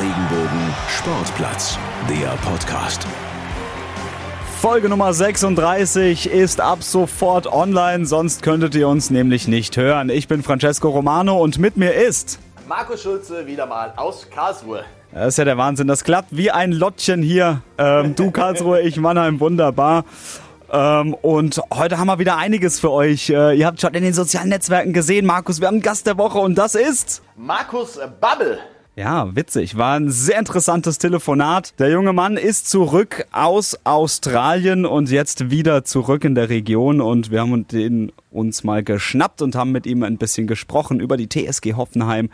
Regenbogen Sportplatz, der Podcast. Folge Nummer 36 ist ab sofort online, sonst könntet ihr uns nämlich nicht hören. Ich bin Francesco Romano und mit mir ist Markus Schulze wieder mal aus Karlsruhe. Das ist ja der Wahnsinn. Das klappt wie ein Lottchen hier. Ähm, du Karlsruhe, ich Mannheim, wunderbar. Ähm, und heute haben wir wieder einiges für euch. Äh, ihr habt schon in den sozialen Netzwerken gesehen, Markus, wir haben einen Gast der Woche und das ist... Markus Babbel. Ja, witzig. War ein sehr interessantes Telefonat. Der junge Mann ist zurück aus Australien und jetzt wieder zurück in der Region und wir haben den uns mal geschnappt und haben mit ihm ein bisschen gesprochen über die TSG Hoffenheim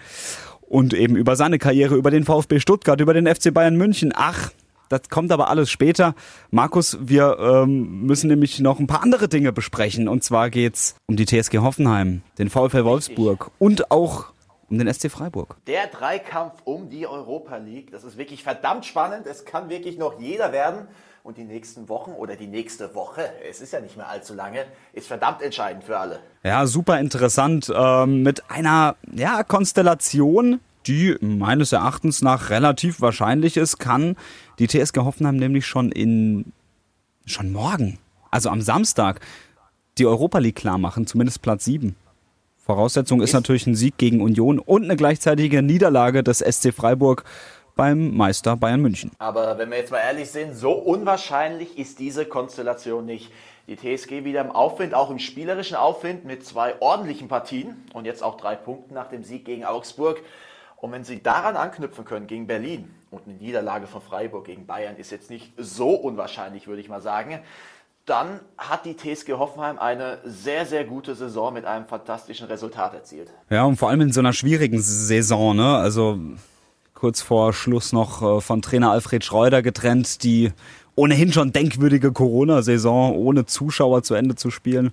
und eben über seine Karriere, über den VfB Stuttgart, über den FC Bayern München. Ach, das kommt aber alles später. Markus, wir ähm, müssen nämlich noch ein paar andere Dinge besprechen. Und zwar geht's um die TSG Hoffenheim, den VfL Wolfsburg und auch um den SC Freiburg. Der Dreikampf um die Europa League, das ist wirklich verdammt spannend. Es kann wirklich noch jeder werden. Und die nächsten Wochen oder die nächste Woche, es ist ja nicht mehr allzu lange, ist verdammt entscheidend für alle. Ja, super interessant. Ähm, mit einer ja, Konstellation, die meines Erachtens nach relativ wahrscheinlich ist, kann die TSG Hoffenheim nämlich schon in schon morgen, also am Samstag, die Europa League klar machen, zumindest Platz 7. Voraussetzung ist, natürlich ein Sieg gegen Union und eine gleichzeitige Niederlage des SC Freiburg beim Meister Bayern München. Aber wenn wir jetzt mal ehrlich sind, so unwahrscheinlich ist diese Konstellation nicht. Die TSG wieder im Aufwind, auch im spielerischen Aufwind mit zwei ordentlichen Partien und jetzt auch drei Punkten nach dem Sieg gegen Augsburg. Und wenn sie daran anknüpfen können gegen Berlin und eine Niederlage von Freiburg gegen Bayern ist jetzt nicht so unwahrscheinlich, würde ich mal sagen, dann hat die TSG Hoffenheim eine sehr, sehr gute Saison mit einem fantastischen Resultat erzielt. Ja, und vor allem in so einer schwierigen Saison, ne? Also kurz vor Schluss noch äh, von Trainer Alfred Schreuder getrennt, die ohnehin schon denkwürdige Corona-Saison ohne Zuschauer zu Ende zu spielen.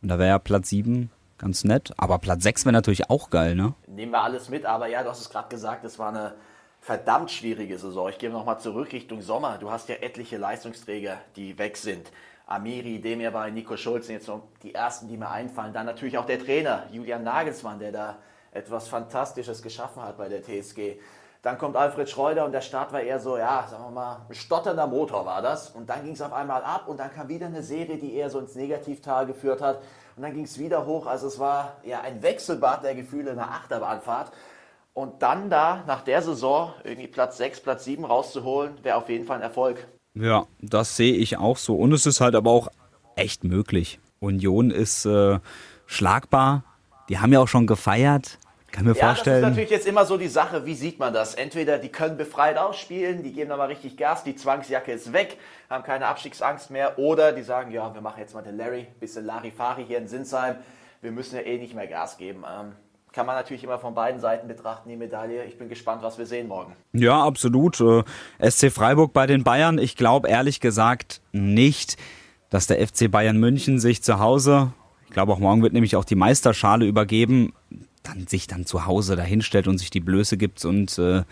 Und da wäre ja Platz 7 ganz nett, aber Platz 6 wäre natürlich auch geil, ne? Nehmen wir alles mit, aber ja, du hast es gerade gesagt, es war eine verdammt schwierige Saison. Ich gehe nochmal zurück Richtung Sommer. Du hast ja etliche Leistungsträger, die weg sind. Amiri, Demirbay, Nico Schulz sind jetzt noch die ersten, die mir einfallen. Dann natürlich auch der Trainer, Julian Nagelsmann, der da etwas Fantastisches geschaffen hat bei der TSG. Dann kommt Alfred Schreuder und der Start war eher so, ja, sagen wir mal, ein stotternder Motor war das. Und dann ging es auf einmal ab und dann kam wieder eine Serie, die eher so ins Negativtal geführt hat. Und dann ging es wieder hoch. Also es war ja ein Wechselbad der Gefühle, eine Achterbahnfahrt. Und dann da nach der Saison irgendwie Platz 6, Platz 7 rauszuholen, wäre auf jeden Fall ein Erfolg. Ja, das sehe ich auch so. Und es ist halt aber auch echt möglich. Union ist äh, schlagbar. Die haben ja auch schon gefeiert. Kann mir ja, vorstellen. Das ist natürlich jetzt immer so die Sache, wie sieht man das? Entweder die können befreit ausspielen, die geben da mal richtig Gas, die Zwangsjacke ist weg, haben keine Abstiegsangst mehr, oder die sagen, ja, wir machen jetzt mal den Larry, bisschen Larifari hier in Sinsheim, wir müssen ja eh nicht mehr Gas geben. Ähm, kann man natürlich immer von beiden Seiten betrachten, die Medaille. Ich bin gespannt, was wir sehen morgen. Ja, absolut. Äh, SC Freiburg bei den Bayern. Ich glaube ehrlich gesagt nicht, dass der FC Bayern München sich zu Hause, ich glaube auch morgen wird nämlich auch die Meisterschale übergeben, dann sich dann zu Hause dahinstellt und sich die Blöße gibt und äh,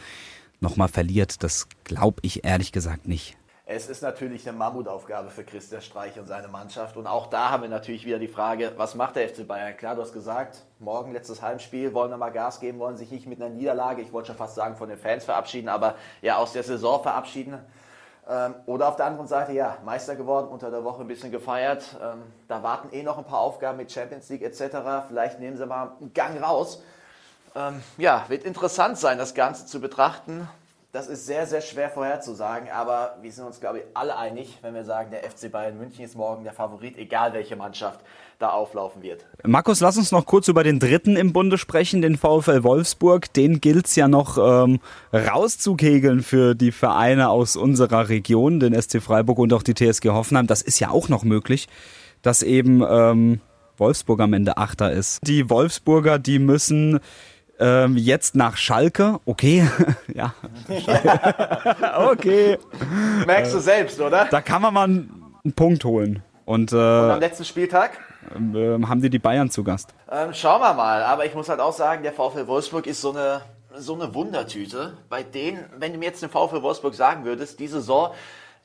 nochmal verliert. Das glaube ich ehrlich gesagt nicht. Es ist natürlich eine Mammutaufgabe für Christian Streich und seine Mannschaft. Und auch da haben wir natürlich wieder die Frage, was macht der FC Bayern? Klar, du hast gesagt, morgen letztes Heimspiel, wollen wir mal Gas geben, wollen sich nicht mit einer Niederlage, ich wollte schon fast sagen, von den Fans verabschieden, aber ja, aus der Saison verabschieden. Ähm, oder auf der anderen Seite, ja, Meister geworden, unter der Woche ein bisschen gefeiert. Ähm, da warten eh noch ein paar Aufgaben mit Champions League etc. Vielleicht nehmen sie mal einen Gang raus. Ähm, ja, wird interessant sein, das Ganze zu betrachten. Das ist sehr, sehr schwer vorherzusagen, aber wir sind uns, glaube ich, alle einig, wenn wir sagen, der FC Bayern München ist morgen der Favorit, egal welche Mannschaft da auflaufen wird. Markus, lass uns noch kurz über den dritten im Bunde sprechen, den VfL Wolfsburg. Den gilt es ja noch ähm, rauszukegeln für die Vereine aus unserer Region, den SC Freiburg und auch die TSG Hoffenheim. Das ist ja auch noch möglich, dass eben ähm, Wolfsburg am Ende Achter ist. Die Wolfsburger, die müssen ähm, jetzt nach Schalke, okay, ja, okay. Merkst du selbst, oder? Da kann man mal einen Punkt holen. Und, äh, Und am letzten Spieltag? Äh, haben die die Bayern zu Gast? Ähm, schauen wir mal. Aber ich muss halt auch sagen, der VfL Wolfsburg ist so eine, so eine Wundertüte. Bei denen, wenn du mir jetzt den VfL Wolfsburg sagen würdest, die Saison,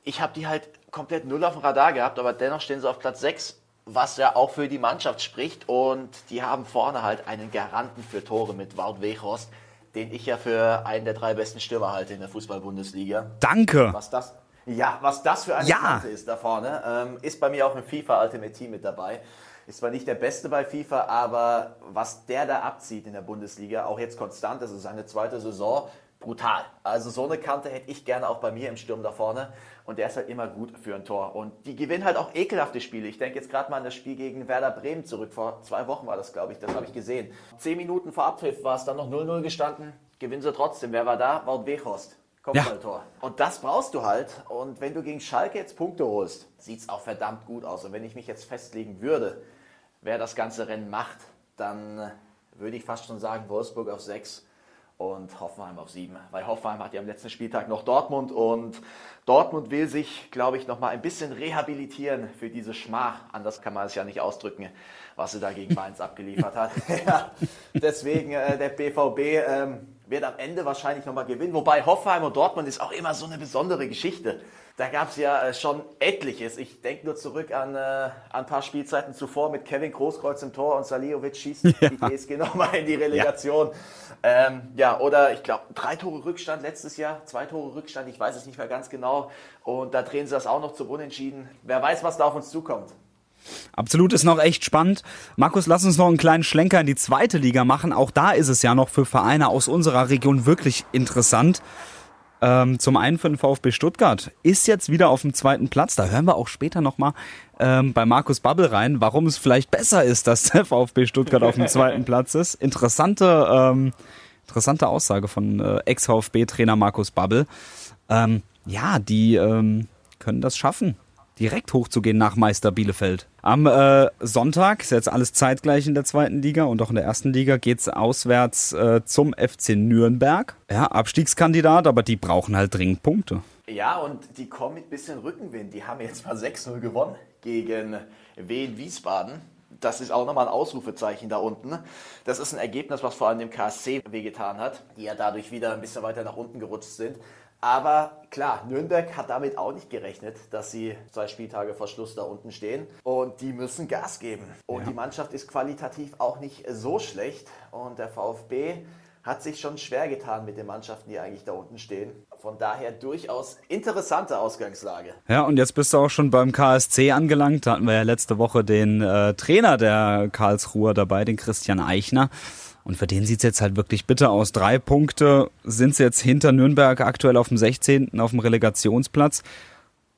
ich habe die halt komplett null auf dem Radar gehabt, aber dennoch stehen sie auf Platz 6 was ja auch für die Mannschaft spricht. Und die haben vorne halt einen Garanten für Tore mit Wout Weghorst. den ich ja für einen der drei besten Stürmer halte in der Fußball-Bundesliga. Danke. Was das, ja, was das für eine Ja. Kante ist da vorne, ähm, ist bei mir auch im FIFA Ultimate Team mit dabei. Ist zwar nicht der Beste bei FIFA, aber was der da abzieht in der Bundesliga, auch jetzt konstant, das ist seine zweite Saison, brutal. Also so eine Kante hätte ich gerne auch bei mir im Sturm da vorne. Und der ist halt immer gut für ein Tor. Und die gewinnen halt auch ekelhafte Spiele. Ich denke jetzt gerade mal an das Spiel gegen Werder Bremen zurück. Vor zwei Wochen war das, glaube ich. Das habe ich gesehen. Zehn Minuten vor Abpfiff war es dann noch 0-0 gestanden. Gewinnen sie trotzdem. Wer war da? Wout Weghorst. Kopfballtor. Und das brauchst du halt. Und wenn du gegen Schalke jetzt Punkte holst, sieht es auch verdammt gut aus. Und wenn ich mich jetzt festlegen würde, wer das ganze Rennen macht, dann äh, würde ich fast schon sagen Wolfsburg auf 6 und Hoffenheim auf 7. Weil Hoffenheim hat ja am letzten Spieltag noch Dortmund und Dortmund will sich, glaube ich, noch mal ein bisschen rehabilitieren für diese Schmach. Anders kann man es ja nicht ausdrücken, was sie da gegen Mainz abgeliefert hat. ja, deswegen äh, der BVB ähm, wird am Ende wahrscheinlich noch mal gewinnen. Wobei Hoffenheim und Dortmund ist auch immer so eine besondere Geschichte. Da gab es ja äh, schon etliches. Ich denke nur zurück an, äh, an ein paar Spielzeiten zuvor mit Kevin Großkreuz im Tor und Saliovic schießt die TSG nochmal in die Relegation. Ja, ähm, ja oder ich glaube, drei Tore Rückstand letztes Jahr, zwei Tore Rückstand, ich weiß es nicht mehr ganz genau. Und da drehen sie das auch noch zum Unentschieden. Wer weiß, was da auf uns zukommt. Absolut ist noch echt spannend. Markus, lass uns noch einen kleinen Schlenker in die zweite Liga machen. Auch da ist es ja noch für Vereine aus unserer Region wirklich interessant. Ähm, zum einen für den VfB Stuttgart ist jetzt wieder auf dem zweiten Platz. Da hören wir auch später nochmal ähm, bei Markus Babbel rein, warum es vielleicht besser ist, dass der VfB Stuttgart auf dem zweiten Platz ist. Interessante, ähm, interessante Aussage von äh, Ex-VfB-Trainer Markus Babbel. Ähm, ja, die ähm, können das schaffen direkt hochzugehen nach Meister Bielefeld. Am äh, Sonntag, ist jetzt alles zeitgleich in der zweiten Liga und auch in der ersten Liga, geht's auswärts äh, zum FC Nürnberg. Ja, Abstiegskandidat, aber die brauchen halt dringend Punkte. Ja, und die kommen mit bisschen Rückenwind. Die haben jetzt mal 6-0 gewonnen gegen Wien Wiesbaden. Das ist auch nochmal ein Ausrufezeichen da unten. Das ist ein Ergebnis, was vor allem dem KSC wehgetan hat, die ja dadurch wieder ein bisschen weiter nach unten gerutscht sind. Aber klar, Nürnberg hat damit auch nicht gerechnet, dass sie zwei Spieltage vor Schluss da unten stehen. Und die müssen Gas geben. Und ja. die Mannschaft ist qualitativ auch nicht so schlecht. Und der VfB hat sich schon schwer getan mit den Mannschaften, die eigentlich da unten stehen. Von daher durchaus interessante Ausgangslage. Ja, und jetzt bist du auch schon beim KSC angelangt. Da hatten wir ja letzte Woche den äh, Trainer der Karlsruher dabei, den Christian Eichner. Und für den sieht's jetzt halt wirklich bitter aus. Drei Punkte sind sie jetzt hinter Nürnberg aktuell auf dem 16. auf dem Relegationsplatz.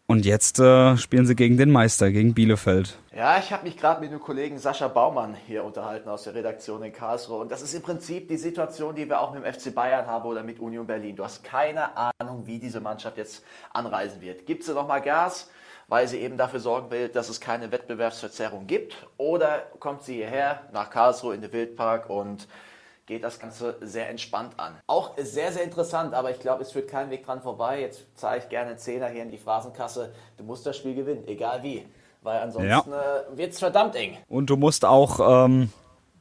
Und jetzt äh, spielen sie gegen den Meister, gegen Bielefeld. Ja, ich habe mich gerade mit dem Kollegen Sascha Baumann hier unterhalten aus der Redaktion in Karlsruhe. Und das ist im Prinzip die Situation, die wir auch mit dem FC Bayern haben oder mit Union Berlin. Du hast keine Ahnung, wie diese Mannschaft jetzt anreisen wird. Gibt sie nochmal Gas? weil sie eben dafür sorgen will, dass es keine Wettbewerbsverzerrung gibt? Oder kommt sie hierher nach Karlsruhe in den Wildpark und geht das Ganze sehr entspannt an? Auch sehr, sehr interessant, aber ich glaube, es führt kein Weg dran vorbei. Jetzt zahle ich gerne Zehner hier in die Phrasenkasse. Du musst das Spiel gewinnen, egal wie. Weil ansonsten ja. äh, wird es verdammt eng. Und du musst auch ähm,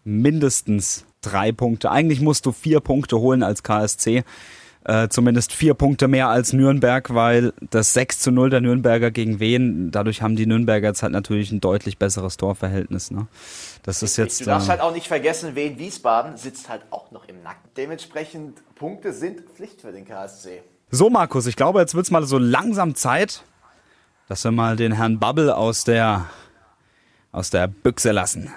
mindestens drei Punkte, eigentlich musst du vier Punkte holen als KSC äh, zumindest vier Punkte mehr als Nürnberg, weil das 6 zu 0 der Nürnberger gegen Wen, dadurch haben die Nürnberger jetzt halt natürlich ein deutlich besseres Torverhältnis. Ne? Das ist jetzt. Du darfst äh, halt auch nicht vergessen, Wen Wiesbaden sitzt halt auch noch im Nacken. Dementsprechend Punkte sind Pflicht für den KSC. So, Markus, ich glaube, jetzt wird's mal so langsam Zeit, dass wir mal den Herrn Bubble aus der, aus der Büchse lassen.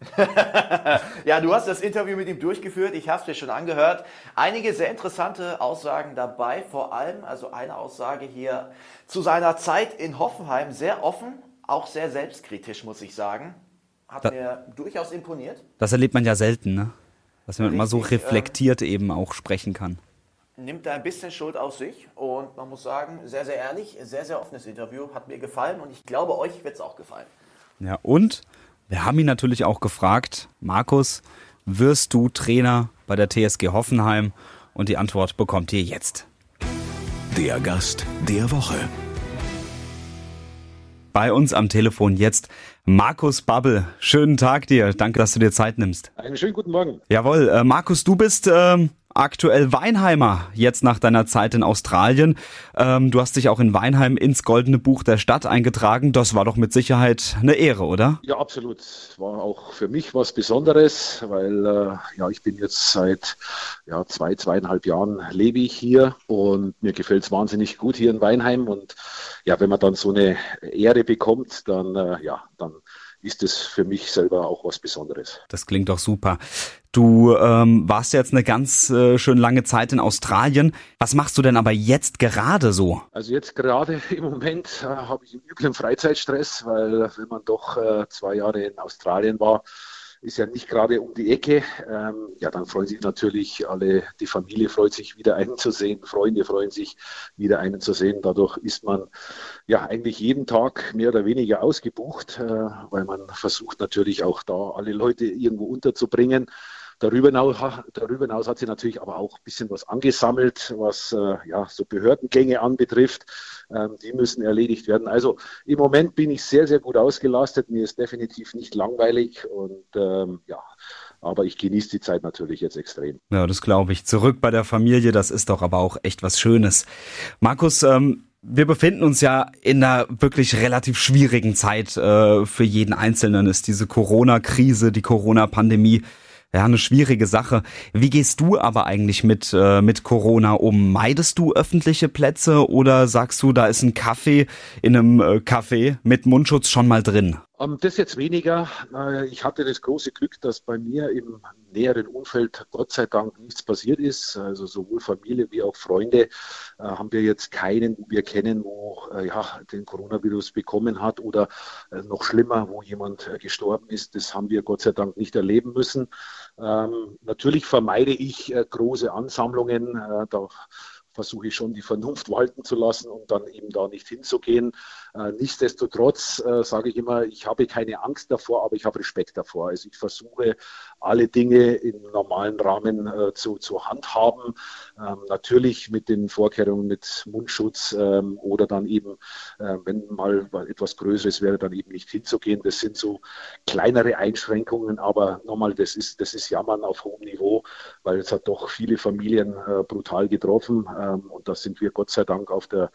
ja, du hast das Interview mit ihm durchgeführt. Ich habe es dir schon angehört. Einige sehr interessante Aussagen dabei. Vor allem, also eine Aussage hier zu seiner Zeit in Hoffenheim sehr offen, auch sehr selbstkritisch, muss ich sagen. Hat da, mir durchaus imponiert. Das erlebt man ja selten, ne? Dass man Richtig, immer so reflektiert ähm, eben auch sprechen kann. Nimmt da ein bisschen Schuld auf sich und man muss sagen, sehr, sehr ehrlich, sehr, sehr offenes Interview. Hat mir gefallen und ich glaube, euch wird es auch gefallen. Ja, und wir haben ihn natürlich auch gefragt, Markus, wirst du Trainer bei der TSG Hoffenheim? Und die Antwort bekommt ihr jetzt. Der Gast der Woche. Bei uns am Telefon jetzt Markus Babbel. Schönen Tag dir. Danke, dass du dir Zeit nimmst. Einen schönen guten Morgen. Jawohl. Äh, Markus, du bist äh, aktuell Weinheimer, jetzt nach deiner Zeit in Australien. Ähm, du hast dich auch in Weinheim ins Goldene Buch der Stadt eingetragen. Das war doch mit Sicherheit eine Ehre, oder? Ja, absolut. War auch für mich was Besonderes, weil äh, ja, ich bin jetzt seit ja, zwei, zweieinhalb Jahren lebe ich hier und mir gefällt es wahnsinnig gut hier in Weinheim. Und ja, wenn man dann so eine Ehre bekommt, dann äh, ja, dann ist es für mich selber auch was Besonderes. Das klingt doch super. Du ähm, warst jetzt eine ganz äh, schön lange Zeit in Australien. Was machst du denn aber jetzt gerade so? Also jetzt gerade im Moment äh, habe ich einen üblen Freizeitstress, weil wenn man doch äh, zwei Jahre in Australien war, ist ja nicht gerade um die Ecke. Ähm, ja, dann freuen sich natürlich alle, die Familie freut sich wieder einen zu sehen, Freunde freuen sich wieder einen zu sehen. Dadurch ist man ja eigentlich jeden Tag mehr oder weniger ausgebucht, äh, weil man versucht natürlich auch da alle Leute irgendwo unterzubringen. Darüber hinaus, darüber hinaus hat sie natürlich aber auch ein bisschen was angesammelt, was äh, ja, so Behördengänge anbetrifft. Ähm, die müssen erledigt werden. Also im Moment bin ich sehr, sehr gut ausgelastet. Mir ist definitiv nicht langweilig und ähm, ja, aber ich genieße die Zeit natürlich jetzt extrem. Ja, das glaube ich. Zurück bei der Familie, das ist doch aber auch echt was Schönes. Markus, ähm, wir befinden uns ja in einer wirklich relativ schwierigen Zeit. Äh, für jeden Einzelnen ist diese Corona-Krise, die Corona-Pandemie ja, eine schwierige Sache. Wie gehst du aber eigentlich mit, äh, mit Corona um? Meidest du öffentliche Plätze oder sagst du, da ist ein Kaffee in einem äh, Café mit Mundschutz schon mal drin? Um, ähm, das jetzt weniger. Äh, ich hatte das große Glück, dass bei mir im näheren Umfeld Gott sei Dank nichts passiert ist. Also sowohl Familie wie auch Freunde äh, haben wir jetzt keinen, wo wir kennen, wo äh, ja, den Coronavirus bekommen hat oder äh, noch schlimmer, wo jemand gestorben ist. Das haben wir Gott sei Dank nicht erleben müssen. Ähm, natürlich vermeide ich große Ansammlungen. da versuche ich schon die Vernunft walten zu lassen und dann eben da nicht hinzugehen. Nichtsdestotrotz sage ich immer, ich habe keine Angst davor, aber ich habe Respekt davor. Also ich versuche alle Dinge im normalen Rahmen äh, zu, zu handhaben. Ähm, natürlich mit den Vorkehrungen mit Mundschutz ähm, oder dann eben, äh, wenn mal etwas Größeres wäre, dann eben nicht hinzugehen. Das sind so kleinere Einschränkungen, aber nochmal, das ist, das ist Jammern auf hohem Niveau, weil es hat doch viele Familien äh, brutal getroffen. Ähm, und da sind wir Gott sei Dank auf der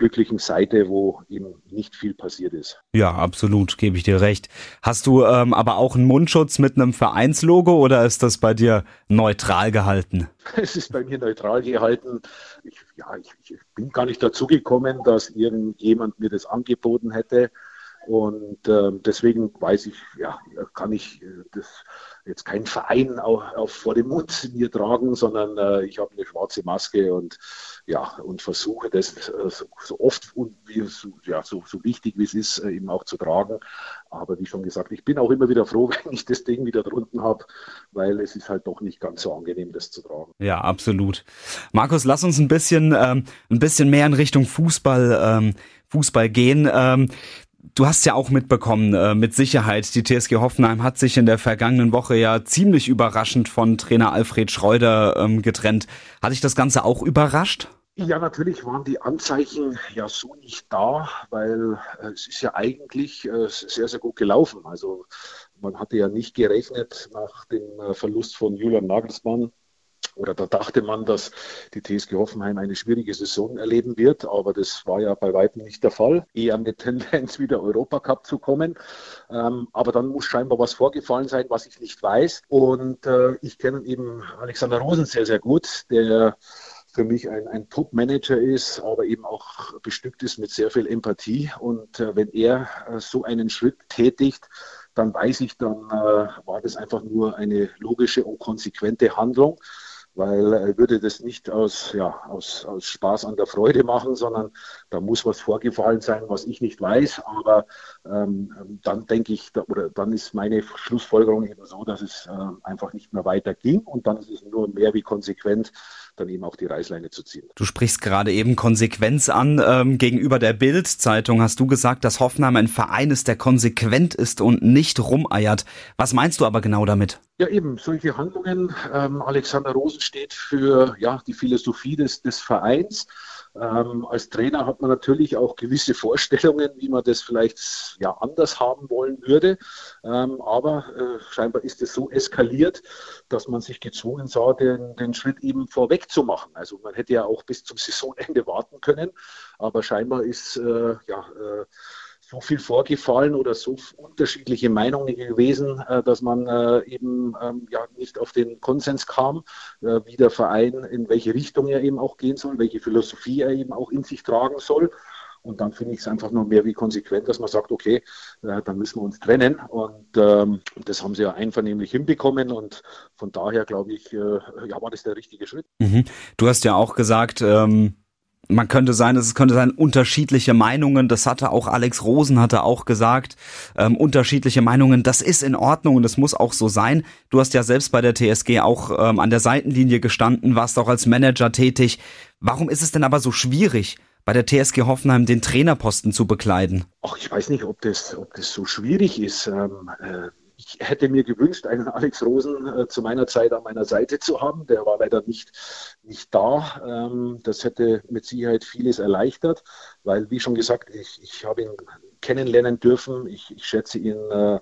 glücklichen Seite, wo eben nicht viel passiert ist. Ja, absolut, gebe ich dir recht. Hast du ähm, aber auch einen Mundschutz mit einem Vereinslogo oder ist das bei dir neutral gehalten? Es ist bei mir neutral gehalten. Ich, ja, ich, ich bin gar nicht dazu gekommen, dass irgendjemand mir das angeboten hätte. Und äh, deswegen weiß ich, ja, kann ich äh, das jetzt keinen Verein auf, auf, vor dem Mund mir tragen, sondern äh, ich habe eine schwarze Maske und ja und versuche das äh, so, so, oft und wie, so, ja, so, so wichtig wie es ist, äh, eben auch zu tragen. Aber wie schon gesagt, ich bin auch immer wieder froh, wenn ich das Ding wieder drunten habe, weil es ist halt doch nicht ganz so angenehm, das zu tragen. Ja, absolut. Markus, lass uns ein bisschen, ähm, ein bisschen mehr in Richtung Fußball, ähm, Fußball gehen. Ähm, Du hast ja auch mitbekommen, äh, mit Sicherheit, die TSG Hoffenheim hat sich in der vergangenen Woche ja ziemlich überraschend von Trainer Alfred Schreuder ähm, getrennt. Hat dich das Ganze auch überrascht? Ja, natürlich waren die Anzeichen ja so nicht da, weil äh, es ist ja eigentlich äh, sehr, sehr gut gelaufen. Also man hatte ja nicht gerechnet nach dem äh, Verlust von Julian Nagelsmann, oder da dachte man, dass die TSG Hoffenheim eine schwierige Saison erleben wird, aber das war ja bei weitem nicht der Fall. Eher mit Tendenz wieder Europacup zu kommen. Ähm, aber dann muss scheinbar was vorgefallen sein, was ich nicht weiß. Und äh, ich kenne eben Alexander Rosen sehr, sehr gut, der für mich ein, ein Top-Manager ist, aber eben auch bestückt ist mit sehr viel Empathie. Und äh, wenn er äh, so einen Schritt tätigt, dann weiß ich, dann äh, war das einfach nur eine logische und konsequente Handlung weil er würde das nicht aus, ja, aus, aus Spaß an der Freude machen, sondern da muss was vorgefallen sein, was ich nicht weiß. Aber ähm, dann denke ich, oder dann ist meine Schlussfolgerung eben so, dass es äh, einfach nicht mehr weiter ging und dann ist es nur mehr wie konsequent, dann eben auch die Reißleine zu ziehen. Du sprichst gerade eben Konsequenz an. Ähm, gegenüber der Bild-Zeitung hast du gesagt, dass Hoffenheim ein Verein ist, der konsequent ist und nicht rumeiert. Was meinst du aber genau damit? Ja, eben, solche Handlungen. Ähm, Alexander Rosen steht für ja, die Philosophie des, des Vereins. Ähm, als Trainer hat man natürlich auch gewisse Vorstellungen, wie man das vielleicht ja, anders haben wollen würde. Ähm, aber äh, scheinbar ist es so eskaliert, dass man sich gezwungen sah, den, den Schritt eben vorweg zu machen. Also man hätte ja auch bis zum Saisonende warten können. Aber scheinbar ist äh, ja, äh, so viel vorgefallen oder so unterschiedliche Meinungen gewesen, äh, dass man äh, eben ähm, ja nicht auf den Konsens kam, äh, wie der Verein, in welche Richtung er eben auch gehen soll, welche Philosophie er eben auch in sich tragen soll. Und dann finde ich es einfach nur mehr wie konsequent, dass man sagt, okay, dann müssen wir uns trennen. Und ähm, das haben sie ja einvernehmlich hinbekommen. Und von daher glaube ich, äh, ja, war das der richtige Schritt. Mhm. Du hast ja auch gesagt, ähm, man könnte sein, es könnte sein unterschiedliche Meinungen. Das hatte auch Alex Rosen hatte auch gesagt, ähm, unterschiedliche Meinungen. Das ist in Ordnung und das muss auch so sein. Du hast ja selbst bei der TSG auch ähm, an der Seitenlinie gestanden, warst auch als Manager tätig. Warum ist es denn aber so schwierig? bei der TSG Hoffenheim den Trainerposten zu bekleiden? Ach, ich weiß nicht, ob das, ob das so schwierig ist. Ähm, äh, ich hätte mir gewünscht, einen Alex Rosen äh, zu meiner Zeit an meiner Seite zu haben. Der war leider nicht, nicht da. Ähm, das hätte mit Sicherheit vieles erleichtert, weil, wie schon gesagt, ich, ich habe ihn kennenlernen dürfen. Ich, ich schätze ihn äh,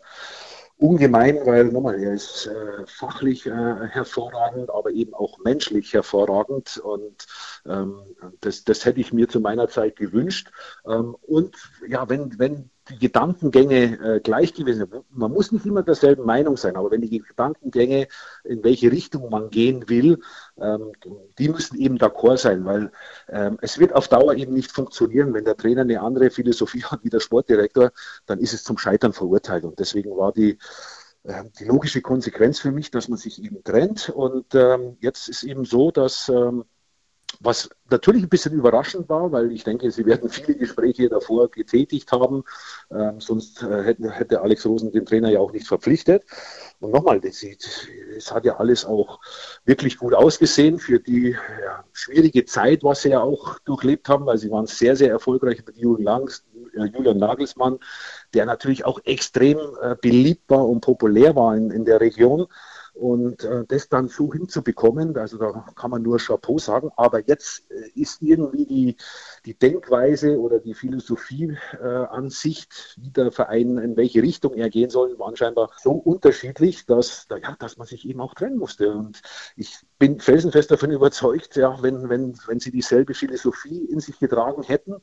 ungemein, weil nochmal, er ist äh, fachlich äh, hervorragend, aber eben auch menschlich hervorragend und ähm, das, das hätte ich mir zu meiner Zeit gewünscht. Ähm, und ja, wenn, wenn die Gedankengänge äh, gleich gewesen sind. Man muss nicht immer derselben Meinung sein, aber wenn die Gedankengänge, in welche Richtung man gehen will, ähm, die müssen eben d'accord sein, weil ähm, es wird auf Dauer eben nicht funktionieren, wenn der Trainer eine andere Philosophie hat wie der Sportdirektor, dann ist es zum Scheitern verurteilt. Und deswegen war die äh, die logische Konsequenz für mich, dass man sich eben trennt. Und ähm, jetzt ist eben so, dass ähm, was natürlich ein bisschen überraschend war, weil ich denke, sie werden viele Gespräche davor getätigt haben, ähm, sonst äh, hätte, hätte, Alex Rosen den Trainer ja auch nicht verpflichtet. Und nochmal, es hat ja alles auch wirklich gut ausgesehen für die ja, schwierige Zeit, was sie ja auch durchlebt haben, weil sie waren sehr, sehr erfolgreich mit Julian, Langs, äh, Julian Nagelsmann, der natürlich auch extrem äh, beliebt war und populär war in, in der Region. Und äh, das dann so hinzubekommen, also da kann man nur Chapeau sagen, aber jetzt äh, ist irgendwie die, die Denkweise oder die Philosophie äh, an sich, wie der Verein, in welche Richtung er gehen soll, waren scheinbar so unterschiedlich, dass, ja, dass man sich eben auch trennen musste. Und ich bin felsenfest davon überzeugt, ja, wenn, wenn, wenn sie dieselbe Philosophie in sich getragen hätten,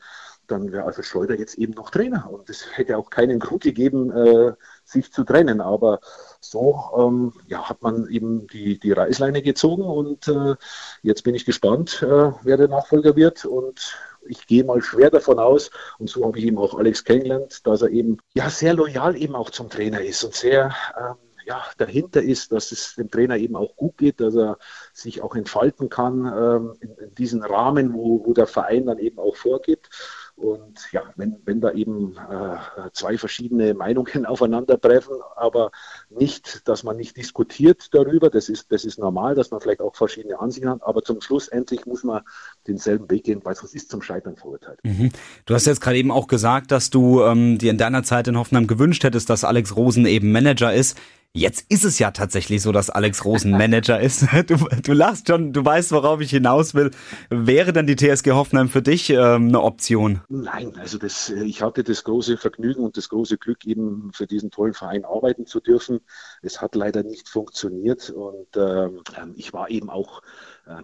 dann wäre also Schreuder jetzt eben noch Trainer. Und es hätte auch keinen Grund gegeben, äh, sich zu trennen. Aber so ähm, ja, hat man eben die, die Reißleine gezogen und äh, jetzt bin ich gespannt, äh, wer der Nachfolger wird. Und ich gehe mal schwer davon aus, und so habe ich eben auch Alex kennengelernt, dass er eben ja sehr loyal eben auch zum Trainer ist und sehr ähm, ja, dahinter ist, dass es dem Trainer eben auch gut geht, dass er sich auch entfalten kann ähm, in, in diesen Rahmen, wo, wo der Verein dann eben auch vorgibt. Und ja, wenn, wenn da eben äh, zwei verschiedene Meinungen aufeinandertreffen, aber nicht, dass man nicht diskutiert darüber, das ist, das ist normal, dass man vielleicht auch verschiedene Ansichten hat, aber zum Schluss endlich muss man denselben Weg gehen, weil sonst ist zum Scheitern verurteilt. Mhm. Du hast jetzt gerade eben auch gesagt, dass du ähm, dir in deiner Zeit in Hoffenheim gewünscht hättest, dass Alex Rosen eben Manager ist. Jetzt ist es ja tatsächlich so, dass Alex Rosen Manager ist. Du, du lachst schon, du weißt, worauf ich hinaus will. Wäre denn die TSG Hoffenheim für dich ähm, eine Option? Nein, also das, äh, ich hatte das große Vergnügen und das große Glück, eben für diesen tollen Verein arbeiten zu dürfen. Es hat leider nicht funktioniert und ähm, ich war eben auch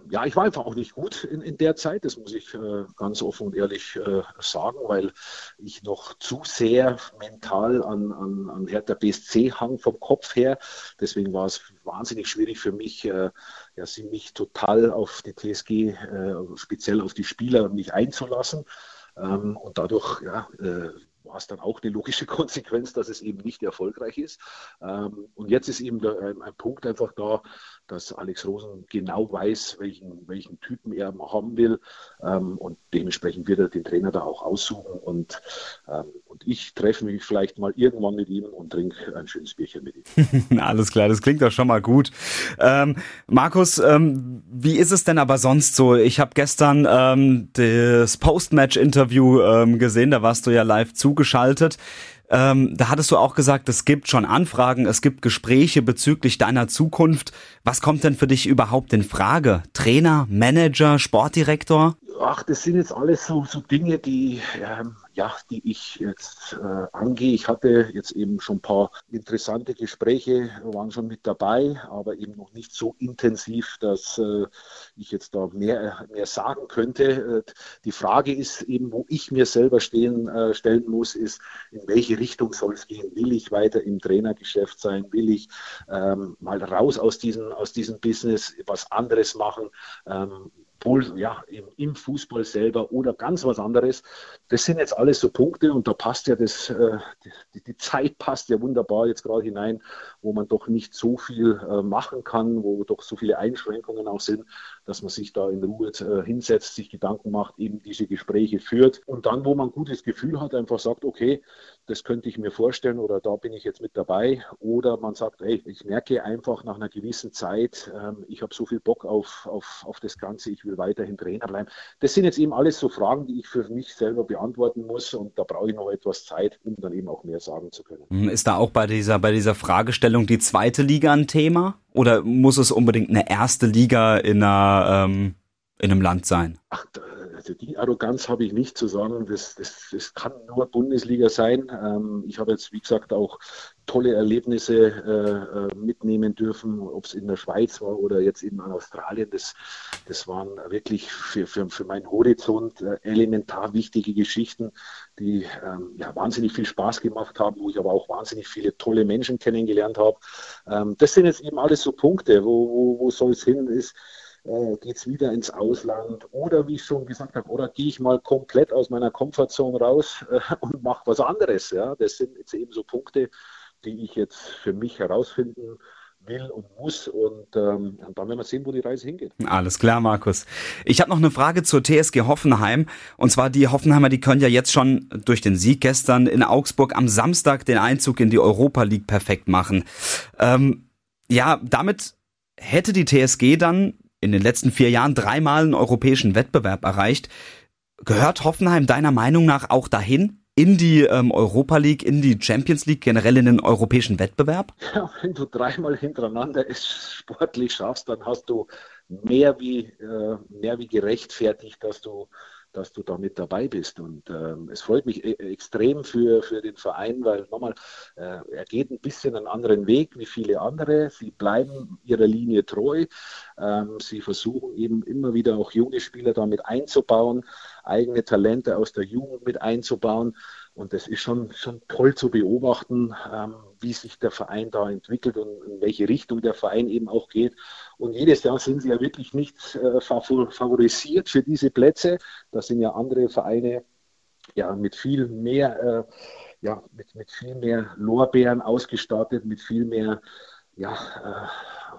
ja, ich war einfach auch nicht gut in, in der Zeit, das muss ich äh, ganz offen und ehrlich äh, sagen, weil ich noch zu sehr mental an, an, an Hertha BSC hang vom Kopf her. Deswegen war es wahnsinnig schwierig für mich, äh, ja, sie mich total auf die TSG, äh, speziell auf die Spieler, mich einzulassen. Ähm, und dadurch ja, äh, war es dann auch eine logische Konsequenz, dass es eben nicht erfolgreich ist. Ähm, und jetzt ist eben ein, Punkt einfach da, dass Alex Rosen genau weiß, welchen, welchen Typen er haben will. Ähm, und dementsprechend wird er den Trainer da auch aussuchen. Und, ähm, und ich treffe mich vielleicht mal irgendwann mit ihm und trinke ein schönes Bierchen mit ihm. Alles klar, das klingt doch schon mal gut. Ähm, Markus, ähm, wie ist es denn aber sonst so? Ich habe gestern ähm, das Post-Match-Interview ähm, gesehen, da warst du ja live zugeschaltet. Ähm, da hattest du auch gesagt, es gibt schon Anfragen, es gibt Gespräche bezüglich deiner Zukunft. Was kommt denn für dich überhaupt in Frage? Trainer, Manager, Sportdirektor? Ach, das sind jetzt alles so, so Dinge, die, ähm, ja, die ich jetzt äh, angehe. Ich hatte jetzt eben schon ein paar interessante Gespräche, waren schon mit dabei, aber eben noch nicht so intensiv, dass äh, ich jetzt da mehr, mehr sagen könnte. Äh, die Frage ist eben, wo ich mir selber stehen, äh, stellen muss, ist, in welche Richtung soll es gehen? Will ich weiter im Trainergeschäft sein? Will ich ähm, mal raus aus diesem, aus diesem Business, was anderes machen? Ähm, wohl ja, im, im, Fußball selber oder ganz was anderes. Das sind jetzt alles so Punkte und da passt ja das, äh, die, die, Zeit passt ja wunderbar jetzt gerade hinein, wo man doch nicht so viel äh, machen kann, wo doch so viele Einschränkungen auch sind, dass man sich da in Ruhe äh, hinsetzt, sich Gedanken macht, eben diese Gespräche führt und dann, wo man ein gutes Gefühl hat, einfach sagt, okay, das könnte ich mir vorstellen oder da bin ich jetzt mit dabei oder man sagt, hey, ich merke einfach nach einer gewissen Zeit, ähm, ich habe so viel Bock auf, auf, auf das Ganze, ich will weiterhin Trainer bleiben. Das sind jetzt eben alles so Fragen, die ich für mich selber beantworten muss und da brauche ich noch etwas Zeit, um dann eben auch mehr sagen zu können. Ist da auch bei dieser, bei dieser Fragestellung die zweite Liga ein Thema? Oder muss es unbedingt eine erste Liga in, einer, ähm, in einem Land sein? Ach, also die Arroganz habe ich nicht zu sagen, das, das, das kann nur Bundesliga sein. Ähm, ich habe jetzt, wie gesagt, auch tolle Erlebnisse äh, äh mitnehmen dürfen, ob es in der Schweiz war oder jetzt eben in Australien. Das, das waren wirklich für, für, für meinen Horizont äh, elementar wichtige Geschichten, die ähm, ja, wahnsinnig viel Spaß gemacht haben, wo ich aber auch wahnsinnig viele tolle Menschen kennengelernt habe. Ähm, das sind jetzt eben alles so Punkte, wo, wo, wo soll es hin ist äh, geht es wieder ins Ausland oder wie ich schon gesagt habe, oder gehe ich mal komplett aus meiner Komfortzone raus äh, und mache was anderes. Ja? Das sind jetzt eben so Punkte, die ich jetzt für mich herausfinden will und muss und, ähm, dann werden wir sehen, wo die Reise hingeht. Alles klar, Markus. Ich habe noch eine Frage zur TSG Hoffenheim und zwar die Hoffenheimer, die können ja jetzt schon durch den Sieg gestern in Augsburg am Samstag den Einzug in die Europa League perfekt machen. Ähm, ja, damit hätte die TSG dann in den letzten vier Jahren dreimal einen europäischen Wettbewerb erreicht. Gehört Hoffenheim deiner Meinung nach auch dahin? In die ähm, Europa League, in die Champions League, generell in den europäischen Wettbewerb? Ja, wenn du dreimal hintereinander es sportlich schaffst, dann hast du mehr wie, äh, mehr wie gerechtfertigt, dass du dass du da mit dabei bist. Und ähm, es freut mich e extrem für, für den Verein, weil nochmal, äh, er geht ein bisschen einen anderen Weg wie viele andere. Sie bleiben ihrer Linie treu. Ähm, sie versuchen eben immer wieder auch junge Spieler damit einzubauen, eigene Talente aus der Jugend mit einzubauen. Und das ist schon, schon toll zu beobachten, ähm, wie sich der Verein da entwickelt und in welche Richtung der Verein eben auch geht. Und jedes Jahr sind sie ja wirklich nicht äh, favorisiert für diese Plätze. Da sind ja andere Vereine ja mit viel mehr, äh, ja, mit, mit viel mehr Lorbeeren ausgestattet, mit viel mehr, ja, äh,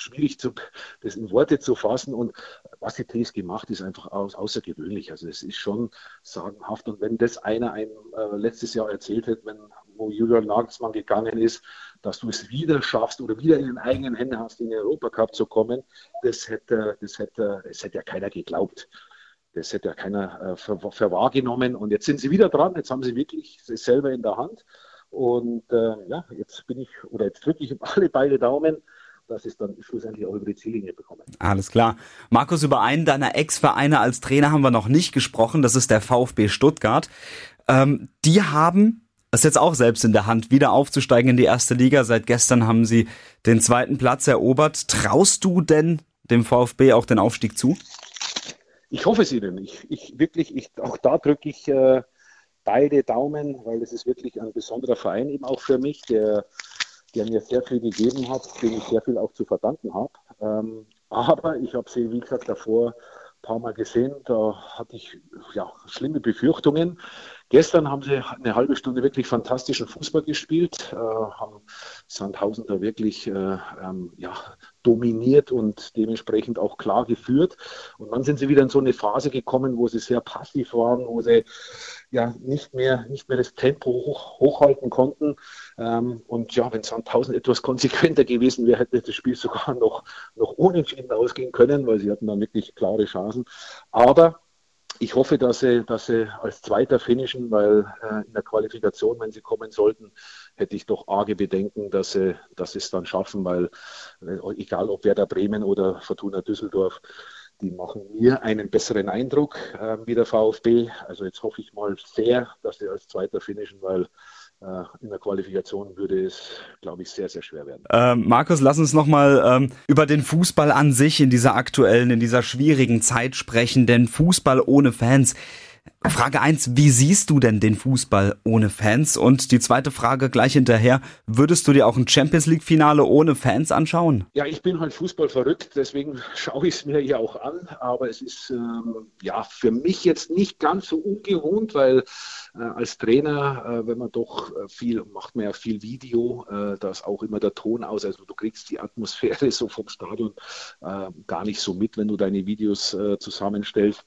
schwierig zu, das in Worte zu fassen. Und was die TSG macht, ist einfach aus, außergewöhnlich. Also es ist schon sagenhaft. Und wenn das einer einem äh, letztes Jahr erzählt hätte, wenn, wo Julian Nagelsmann gegangen ist, dass du es wieder schaffst oder wieder in den eigenen Händen hast, in den Europacup zu kommen, das hätte, das hätte, das hätte ja keiner geglaubt. Das hätte ja keiner äh, für. Und jetzt sind sie wieder dran. Jetzt haben sie wirklich es selber in der Hand. Und äh, ja, jetzt bin ich, oder jetzt drücke ich alle beide Daumen, dass es dann schlussendlich auch über die Ziellinie bekommen. Alles klar. Markus, über einen deiner Ex-Vereine als Trainer haben wir noch nicht gesprochen. Das ist der VfB Stuttgart. Ähm, die haben das jetzt auch selbst in der Hand, wieder aufzusteigen in die erste Liga. Seit gestern haben sie den zweiten Platz erobert. Traust du denn dem VfB auch den Aufstieg zu? Ich hoffe es ihnen. Ich, ich wirklich, ich, auch da drücke ich äh, beide Daumen, weil es ist wirklich ein besonderer Verein eben auch für mich, der der mir sehr viel gegeben hat, dem ich sehr viel auch zu verdanken habe. Ähm, aber ich habe sie, wie gesagt, davor ein paar Mal gesehen, da hatte ich ja, schlimme Befürchtungen. Gestern haben sie eine halbe Stunde wirklich fantastischen Fußball gespielt, äh, haben Sandhausen da wirklich äh, ähm, ja, dominiert und dementsprechend auch klar geführt. Und dann sind sie wieder in so eine Phase gekommen, wo sie sehr passiv waren, wo sie ja nicht mehr, nicht mehr das Tempo hoch, hochhalten konnten. Ähm, und ja, wenn Sandhausen etwas konsequenter gewesen wäre, hätte das Spiel sogar noch, noch unentschieden ausgehen können, weil sie hatten da wirklich klare Chancen. Aber ich hoffe, dass sie, dass sie als Zweiter finishen, weil äh, in der Qualifikation, wenn sie kommen sollten, hätte ich doch arge Bedenken, dass sie, dass sie es dann schaffen, weil äh, egal ob Werder Bremen oder Fortuna Düsseldorf, die machen mir einen besseren Eindruck äh, wie der VfB. Also jetzt hoffe ich mal sehr, dass sie als Zweiter finishen, weil äh, in der Qualifikation würde es, glaube ich, sehr, sehr schwer werden. Ähm, Markus, lass uns nochmal ähm, über den Fußball an sich in dieser aktuellen, in dieser schwierigen Zeit sprechen, denn Fußball ohne Fans Frage eins: wie siehst du denn den Fußball ohne Fans? Und die zweite Frage gleich hinterher, würdest du dir auch ein Champions League-Finale ohne Fans anschauen? Ja, ich bin halt Fußball verrückt, deswegen schaue ich es mir ja auch an. Aber es ist ähm, ja für mich jetzt nicht ganz so ungewohnt, weil äh, als Trainer, äh, wenn man doch äh, viel, macht man ja viel Video, äh, da ist auch immer der Ton aus. Also du kriegst die Atmosphäre so vom Stadion äh, gar nicht so mit, wenn du deine Videos äh, zusammenstellst.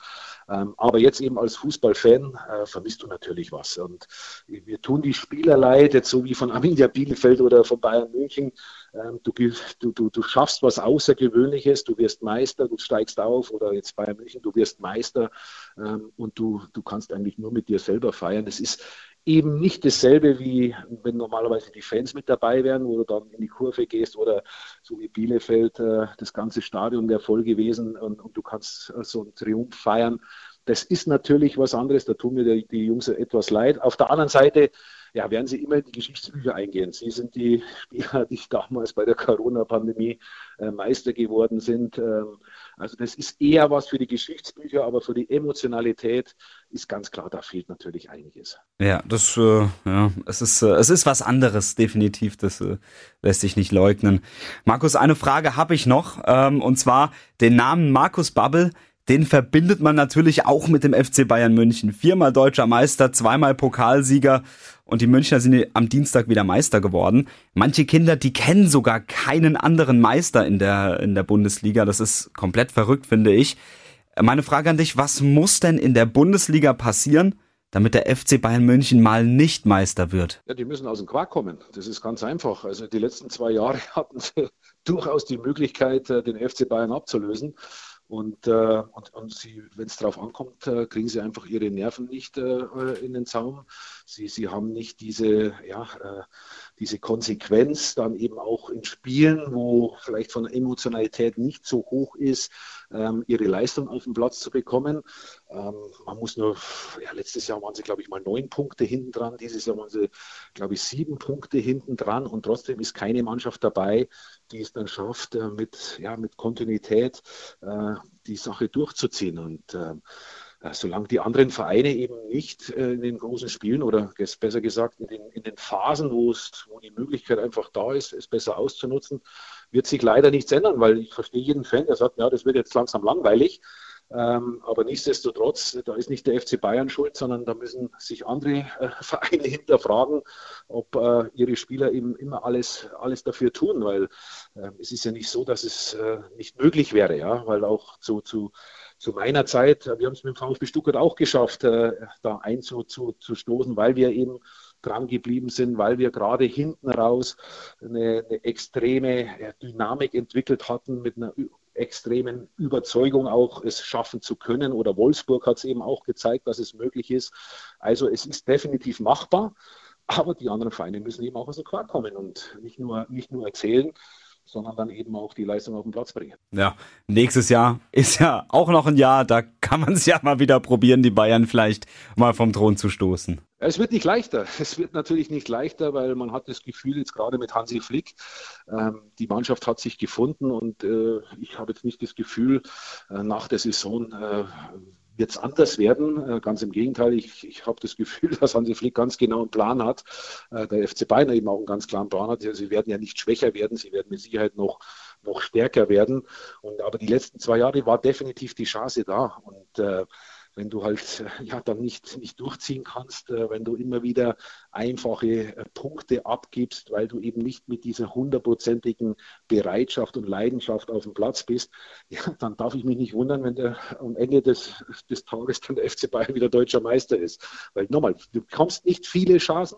Ähm, aber jetzt eben als Fußballfan äh, vermisst du natürlich was. Und wir tun die Spieler leid, jetzt so wie von Arminia Bielefeld oder von Bayern München. Ähm, du, du, du, du schaffst was Außergewöhnliches, du wirst Meister, du steigst auf oder jetzt Bayern München, du wirst Meister ähm, und du, du kannst eigentlich nur mit dir selber feiern. Es ist eben nicht dasselbe, wie wenn normalerweise die Fans mit dabei wären, wo du dann in die Kurve gehst oder so wie Bielefeld, äh, das ganze Stadion wäre voll gewesen und, und, du kannst so einen Triumph feiern. Das ist natürlich was anderes, da tun mir die, die Jungs etwas leid. Auf der anderen Seite ja, werden sie immer in die Geschichtsbücher eingehen. Sie sind die Spieler, die damals bei der Corona-Pandemie äh, Meister geworden sind. Ähm, also das ist eher was für die Geschichtsbücher, aber für die Emotionalität ist ganz klar, da fehlt natürlich einiges. Ja, das, äh, ja, es ist, äh, es ist was anderes, definitiv. Das äh, lässt sich nicht leugnen. Markus, eine Frage habe ich noch, ähm, und zwar den Namen Markus Babbel den verbindet man natürlich auch mit dem FC Bayern München. Viermal deutscher Meister, zweimal Pokalsieger und die Münchner sind am Dienstag wieder Meister geworden. Manche Kinder, die kennen sogar keinen anderen Meister in der, in der Bundesliga. Das ist komplett verrückt, finde ich. Meine Frage an dich, was muss denn in der Bundesliga passieren, damit der FC Bayern München mal nicht Meister wird? Ja, die müssen aus dem Quark kommen. Das ist ganz einfach. Also die letzten zwei Jahre hatten sie durchaus die Möglichkeit, äh, den FC Bayern abzulösen. Und, äh, und, und sie, wenn es darauf ankommt, äh, kriegen sie einfach ihre Nerven nicht äh, in den Zaum. Sie, sie haben nicht diese, ja, äh, diese Konsequenz dann eben auch in Spielen, wo vielleicht von der Emotionalität nicht so hoch ist, ähm, ihre Leistung auf den Platz zu bekommen. Ähm, man muss nur, ja, letztes Jahr waren sie, glaube ich, mal neun Punkte hinten dran, dieses Jahr waren sie, glaube ich, sieben Punkte hinten dran und trotzdem ist keine Mannschaft dabei, die es dann schafft, äh, mit, ja, mit Kontinuität äh, die Sache durchzuziehen. Und äh, solange die anderen Vereine eben nicht in den großen Spielen oder besser gesagt in den, in den Phasen, wo, es, wo die Möglichkeit einfach da ist, es besser auszunutzen, wird sich leider nichts ändern, weil ich verstehe jeden Fan, der sagt, ja, das wird jetzt langsam langweilig. Ähm, aber nichtsdestotrotz, da ist nicht der FC Bayern schuld, sondern da müssen sich andere äh, Vereine hinterfragen, ob äh, ihre Spieler eben immer alles, alles dafür tun, weil äh, es ist ja nicht so, dass es äh, nicht möglich wäre, ja, weil auch zu, zu, zu meiner Zeit, wir haben es mit dem VfB Stuttgart auch geschafft, äh, da einzustoßen, weil wir eben dran geblieben sind, weil wir gerade hinten raus eine, eine extreme Dynamik entwickelt hatten mit einer extremen Überzeugung auch, es schaffen zu können. Oder Wolfsburg hat es eben auch gezeigt, dass es möglich ist. Also es ist definitiv machbar, aber die anderen Vereine müssen eben auch aus dem Quark kommen und nicht nur, nicht nur erzählen, sondern dann eben auch die Leistung auf den Platz bringen. Ja, nächstes Jahr ist ja auch noch ein Jahr, da kann man es ja mal wieder probieren, die Bayern vielleicht mal vom Thron zu stoßen. Es wird nicht leichter. Es wird natürlich nicht leichter, weil man hat das Gefühl, jetzt gerade mit Hansi Flick, ähm, die Mannschaft hat sich gefunden und äh, ich habe jetzt nicht das Gefühl, äh, nach der Saison äh, wird es anders werden. Äh, ganz im Gegenteil, ich, ich habe das Gefühl, dass Hansi Flick ganz genau einen Plan hat. Äh, der FC Bayern eben auch einen ganz klaren Plan hat. Sie werden ja nicht schwächer werden, sie werden mit Sicherheit noch, noch stärker werden. Und, aber die letzten zwei Jahre war definitiv die Chance da. Und äh, wenn du halt ja dann nicht, nicht durchziehen kannst, äh, wenn du immer wieder einfache äh, Punkte abgibst, weil du eben nicht mit dieser hundertprozentigen Bereitschaft und Leidenschaft auf dem Platz bist, ja, dann darf ich mich nicht wundern, wenn der am Ende des, des Tages dann der FC Bayern wieder deutscher Meister ist. Weil nochmal, du bekommst nicht viele Chancen.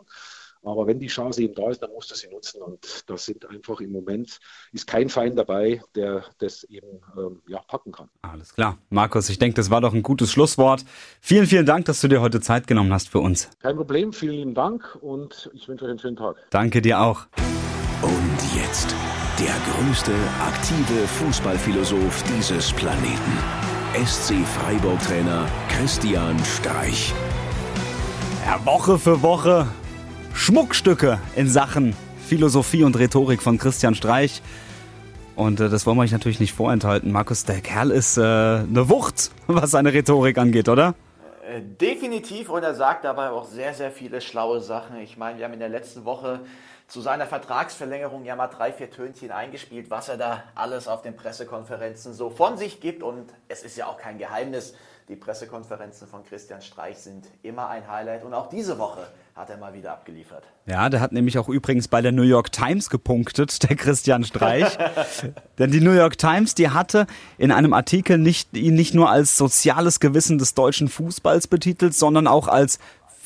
Aber wenn die Chance eben da ist, dann musst du sie nutzen. Und da sind einfach im Moment, ist kein Feind dabei, der das eben ähm, ja, packen kann. Alles klar. Markus, ich denke, das war doch ein gutes Schlusswort. Vielen, vielen Dank, dass du dir heute Zeit genommen hast für uns. Kein Problem, vielen lieben Dank und ich wünsche euch einen schönen Tag. Danke dir auch. Und jetzt der größte aktive Fußballphilosoph dieses Planeten. SC Freiburg-Trainer Christian Streich. Ja, Woche für Woche Schmuckstücke in Sachen Philosophie und Rhetorik von Christian Streich. Und äh, das wollen wir euch natürlich nicht vorenthalten. Markus, der Kerl ist äh, eine Wucht, was seine Rhetorik angeht, oder? Äh, definitiv und er sagt dabei auch sehr, sehr viele schlaue Sachen. Ich meine, wir haben in der letzten Woche zu seiner Vertragsverlängerung ja mal drei, vier Tönchen eingespielt, was er da alles auf den Pressekonferenzen so von sich gibt. Und es ist ja auch kein Geheimnis, die Pressekonferenzen von Christian Streich sind immer ein Highlight. Und auch diese Woche hat er mal wieder abgeliefert. Ja, der hat nämlich auch übrigens bei der New York Times gepunktet, der Christian Streich. Denn die New York Times, die hatte in einem Artikel nicht, ihn nicht nur als soziales Gewissen des deutschen Fußballs betitelt, sondern auch als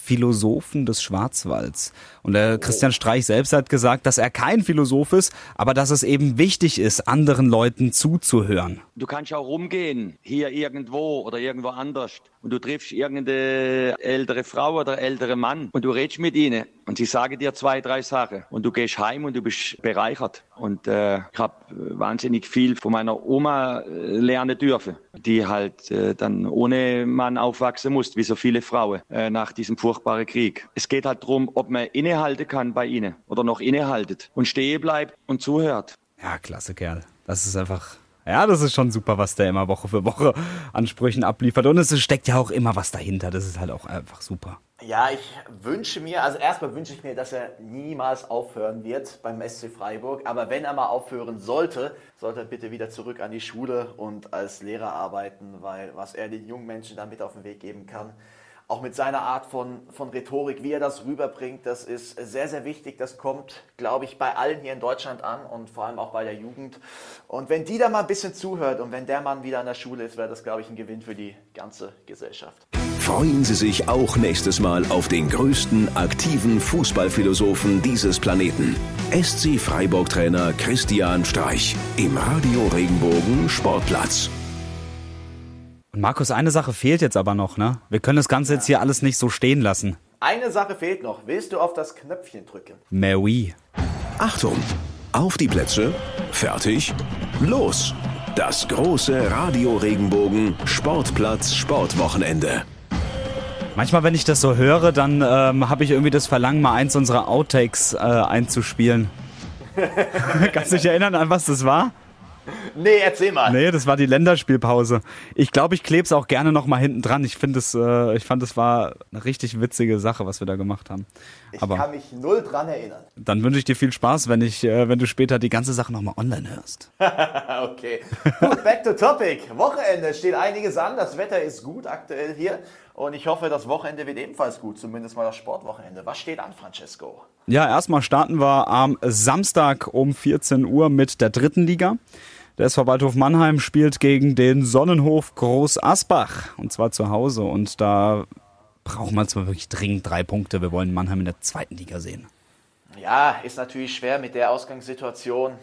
Philosophen des Schwarzwalds. Und der Christian Streich selbst hat gesagt, dass er kein Philosoph ist, aber dass es eben wichtig ist, anderen Leuten zuzuhören. Du kannst auch rumgehen, hier irgendwo oder irgendwo anders, und du triffst irgendeine ältere Frau oder ältere Mann und du redest mit ihnen und sie sagen dir zwei, drei Sachen und du gehst heim und du bist bereichert. Und äh, ich habe wahnsinnig viel von meiner Oma äh, lernen dürfen, die halt äh, dann ohne Mann aufwachsen musste, wie so viele Frauen äh, nach diesem furchtbaren Krieg. Es geht halt darum, ob man innehalten kann bei ihnen oder noch innehaltet und stehen bleibt und zuhört. Ja, klasse Kerl. Das ist einfach ja, das ist schon super, was der immer Woche für Woche Ansprüchen abliefert. Und es steckt ja auch immer was dahinter. Das ist halt auch einfach super. Ja, ich wünsche mir, also erstmal wünsche ich mir, dass er niemals aufhören wird beim SC Freiburg. Aber wenn er mal aufhören sollte, sollte er bitte wieder zurück an die Schule und als Lehrer arbeiten, weil was er den jungen Menschen damit auf den Weg geben kann, auch mit seiner Art von, von Rhetorik, wie er das rüberbringt, das ist sehr, sehr wichtig. Das kommt, glaube ich, bei allen hier in Deutschland an und vor allem auch bei der Jugend. Und wenn die da mal ein bisschen zuhört und wenn der Mann wieder an der Schule ist, wäre das, glaube ich, ein Gewinn für die ganze Gesellschaft. Freuen Sie sich auch nächstes Mal auf den größten aktiven Fußballphilosophen dieses Planeten. SC Freiburg-Trainer Christian Streich im Radio Regenbogen Sportplatz. Und Markus, eine Sache fehlt jetzt aber noch, ne? Wir können das Ganze jetzt hier alles nicht so stehen lassen. Eine Sache fehlt noch. Willst du auf das Knöpfchen drücken? Oui. Achtung! Auf die Plätze, fertig, los! Das große Radio Regenbogen Sportplatz Sportwochenende. Manchmal, wenn ich das so höre, dann ähm, habe ich irgendwie das Verlangen, mal eins unserer Outtakes äh, einzuspielen. Kannst du dich erinnern, an was das war? Nee, erzähl mal. Nee, das war die Länderspielpause. Ich glaube, ich klebe es auch gerne noch mal hinten dran. Ich finde es, äh, ich fand, es war eine richtig witzige Sache, was wir da gemacht haben. Ich Aber kann mich null dran erinnern. Dann wünsche ich dir viel Spaß, wenn ich, äh, wenn du später die ganze Sache noch mal online hörst. okay. Gut, back to topic. Wochenende steht einiges an. Das Wetter ist gut aktuell hier. Und ich hoffe, das Wochenende wird ebenfalls gut, zumindest mal das Sportwochenende. Was steht an, Francesco? Ja, erstmal starten wir am Samstag um 14 Uhr mit der dritten Liga. Der SV Waldhof Mannheim spielt gegen den Sonnenhof Groß Asbach und zwar zu Hause und da brauchen wir zwar wirklich dringend drei Punkte. Wir wollen Mannheim in der zweiten Liga sehen. Ja, ist natürlich schwer mit der Ausgangssituation.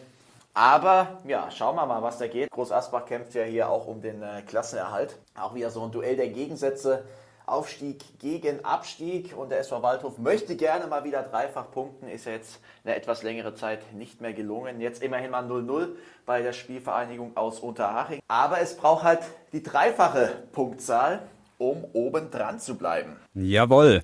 Aber ja, schauen wir mal, was da geht. Groß Asbach kämpft ja hier auch um den äh, Klassenerhalt. Auch wieder so ein Duell der Gegensätze. Aufstieg gegen Abstieg und der SV Waldhof möchte gerne mal wieder dreifach punkten, ist ja jetzt eine etwas längere Zeit nicht mehr gelungen. Jetzt immerhin mal 0-0 bei der Spielvereinigung aus Unterhaching. Aber es braucht halt die dreifache Punktzahl um oben dran zu bleiben. Jawohl.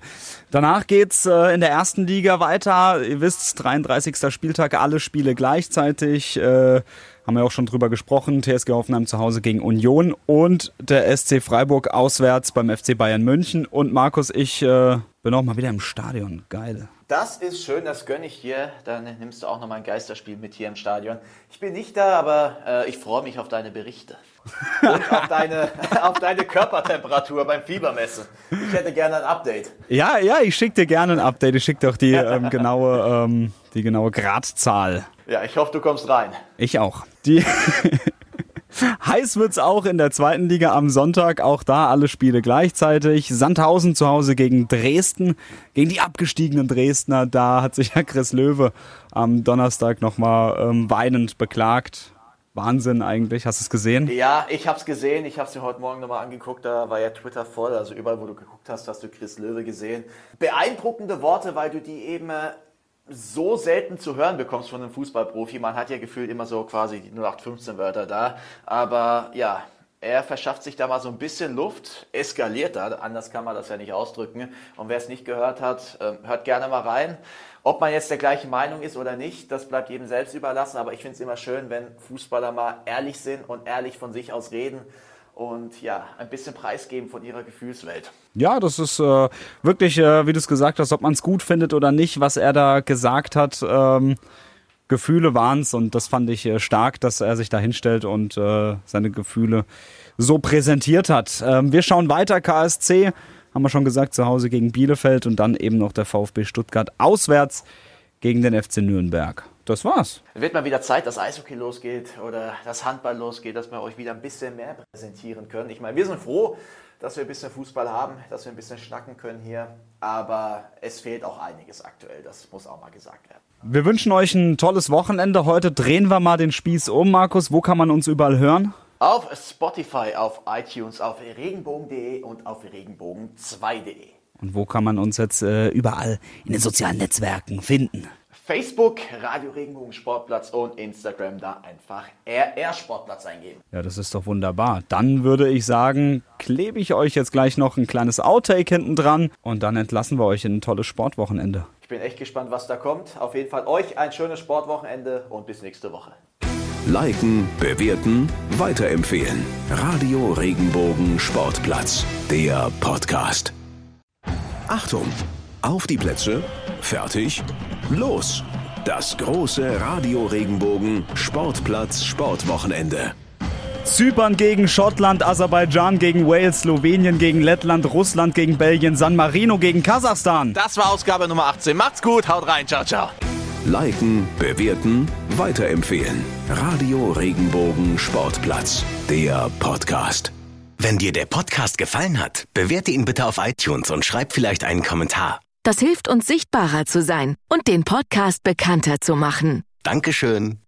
Danach geht's äh, in der ersten Liga weiter. Ihr wisst, 33. Spieltag, alle Spiele gleichzeitig. Äh, haben wir auch schon drüber gesprochen. TSG Hoffenheim zu Hause gegen Union und der SC Freiburg auswärts beim FC Bayern München. Und Markus, ich äh, bin auch mal wieder im Stadion. Geil. Das ist schön, das gönne ich dir. Dann nimmst du auch noch mal ein Geisterspiel mit hier im Stadion. Ich bin nicht da, aber äh, ich freue mich auf deine Berichte. Und auf deine, auf deine Körpertemperatur beim Fiebermessen. Ich hätte gerne ein Update. Ja, ja, ich schicke dir gerne ein Update. Ich schicke dir auch die ähm, genaue, ähm, die genaue Gradzahl. Ja, ich hoffe, du kommst rein. Ich auch. Die Heiß wird's auch in der zweiten Liga am Sonntag. Auch da alle Spiele gleichzeitig. Sandhausen zu Hause gegen Dresden, gegen die abgestiegenen Dresdner. Da hat sich ja Chris Löwe am Donnerstag nochmal ähm, weinend beklagt. Wahnsinn eigentlich. Hast du es gesehen? Ja, ich habe es gesehen. Ich habe es mir heute Morgen nochmal angeguckt. Da war ja Twitter voll. Also überall, wo du geguckt hast, hast du Chris Löwe gesehen. Beeindruckende Worte, weil du die eben äh, so selten zu hören bekommst von einem Fußballprofi. Man hat ja gefühlt immer so quasi die 0815 Wörter da. Aber ja, er verschafft sich da mal so ein bisschen Luft, eskaliert da, anders kann man das ja nicht ausdrücken. Und wer es nicht gehört hat, ähm, hört gerne mal rein. Ob man jetzt der gleichen Meinung ist oder nicht, das bleibt jedem selbst überlassen. Aber ich finde es immer schön, wenn Fußballer mal ehrlich sind und ehrlich von sich aus reden und ja, ein bisschen preisgeben von ihrer Gefühlswelt. Ja, das ist äh, wirklich, äh, wie du es gesagt hast, ob man es gut findet oder nicht, was er da gesagt hat. Ähm, Gefühle waren es und das fand ich äh, stark, dass er sich da hinstellt und äh, seine Gefühle so präsentiert hat. Ähm, wir schauen weiter, KSC haben wir schon gesagt, zu Hause gegen Bielefeld und dann eben noch der VfB Stuttgart auswärts gegen den FC Nürnberg. Das war's. Wird mal wieder Zeit, dass Eishockey losgeht oder das Handball losgeht, dass wir euch wieder ein bisschen mehr präsentieren können. Ich meine, wir sind froh, dass wir ein bisschen Fußball haben, dass wir ein bisschen schnacken können hier. Aber es fehlt auch einiges aktuell. Das muss auch mal gesagt werden. Wir wünschen euch ein tolles Wochenende. Heute drehen wir mal den Spieß um. Markus, wo kann man uns überall hören? Auf Spotify, auf iTunes, auf regenbogen.de und auf regenbogen2.de. Und wo kann man uns jetzt äh, überall in den sozialen Netzwerken finden? Facebook, Radio Regenbogen Sportplatz und Instagram da einfach RR Sportplatz eingeben. Ja, das ist doch wunderbar. Dann würde ich sagen, klebe ich euch jetzt gleich noch ein kleines Outtake hinten dran und dann entlassen wir euch in ein tolles Sportwochenende. Ich bin echt gespannt, was da kommt. Auf jeden Fall euch ein schönes Sportwochenende und bis nächste Woche. Liken, bewerten, weiterempfehlen. Radio Regenbogen Sportplatz, der Podcast. Achtung! Auf die Plätze, fertig, los! Das große Radio Regenbogen Sportplatz Sportwochenende. Zypern gegen Schottland, Aserbaidschan gegen Wales, Slowenien gegen Lettland, Russland gegen Belgien, San Marino gegen Kasachstan. Das war Ausgabe Nummer 18. Macht's gut, haut rein, ciao, ciao. Liken, bewerten, weiterempfehlen. Radio Regenbogen Sportplatz, der Podcast. Wenn dir der Podcast gefallen hat, bewerte ihn bitte auf iTunes und schreib vielleicht einen Kommentar. Das hilft uns sichtbarer zu sein und den Podcast bekannter zu machen. Dankeschön.